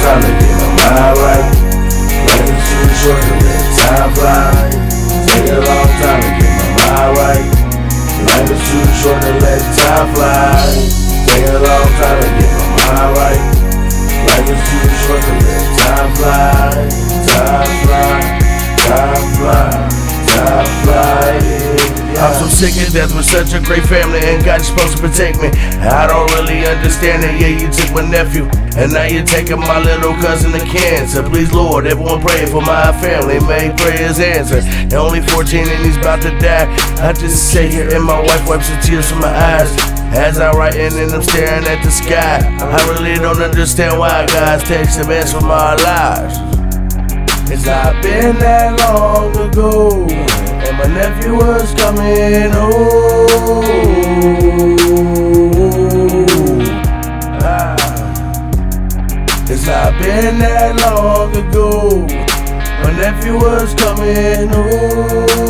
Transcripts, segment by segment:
trying to get my mind right. Life is too short to let time fly. Take a long time to get my mind right. Life is too short to let time fly. Take a long time to get my mind right. Life is too short to let time fly. Of death with such a great family, and God is supposed to protect me. I don't really understand it. Yeah, you took my nephew, and now you're taking my little cousin to cancer. Please, Lord, everyone pray for my family. May prayers answer. And only 14 and he's about to die. I just sit here and my wife wipes the tears from my eyes. As I write and then I'm staring at the sky. I really don't understand why God's takes the best from our lives. It's not been that long ago, my nephew was coming home. Ah. It's not been that long ago, my nephew was coming home.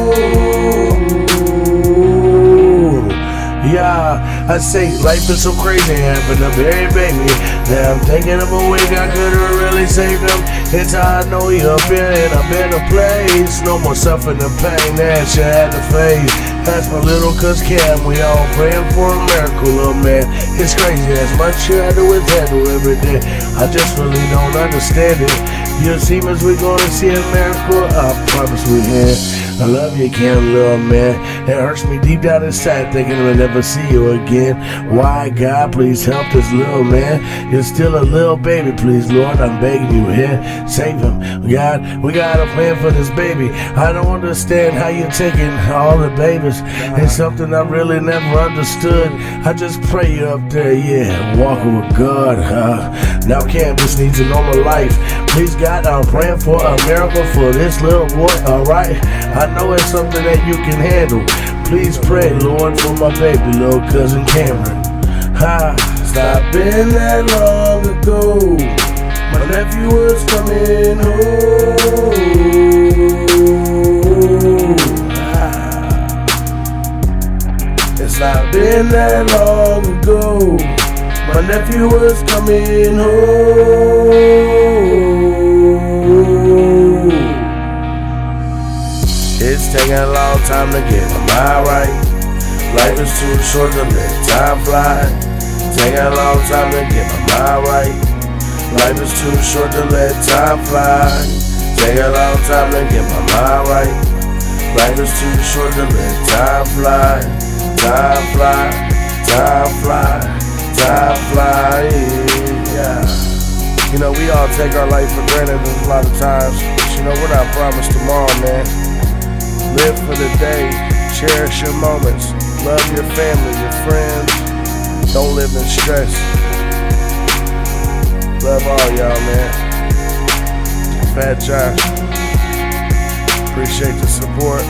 Yeah, I say life is so crazy, having a very baby. Now I'm taking him away, I could've really saved him. It's how I know here in a better place. No more suffering and pain that you had to face. That's my little cuz Cam, we all praying for a miracle, little man. It's crazy as much you had to handle every day. I just really don't understand it. You'll see as we gonna see a miracle, I promise we can. I love you, Cam, little man. It hurts me deep down inside thinking we'll never see you again. Why, God, please help this little man. You're still a little baby, please, Lord. I'm begging you here. Save him. God, we got a plan for this baby. I don't understand how you're taking all the babies. It's something I really never understood. I just pray you up there, yeah, walking with God. Uh, now Cam just needs a normal life. Please, God, I'm praying for a miracle for this little boy, alright? I know it's something that you can handle. Please pray, Lord, for my baby, little cousin Cameron. Ha, not been that long ago. My nephew was coming home. Ah. It's not been that long ago. My nephew was coming home. Taking a long time to get my mind right. Life is too short to let time fly. Taking a long time to get my mind right. Life is too short to let time fly. Taking a long time to get my mind right. Life is too short to let time fly. Time fly, time fly, time fly. Yeah. You know, we all take our life for granted a lot of times. But you know, we're not promised tomorrow, man. The day. Cherish your moments. Love your family, your friends. Don't live in stress. Love all y'all, man. Fat Josh. Appreciate the support.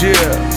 Yeah.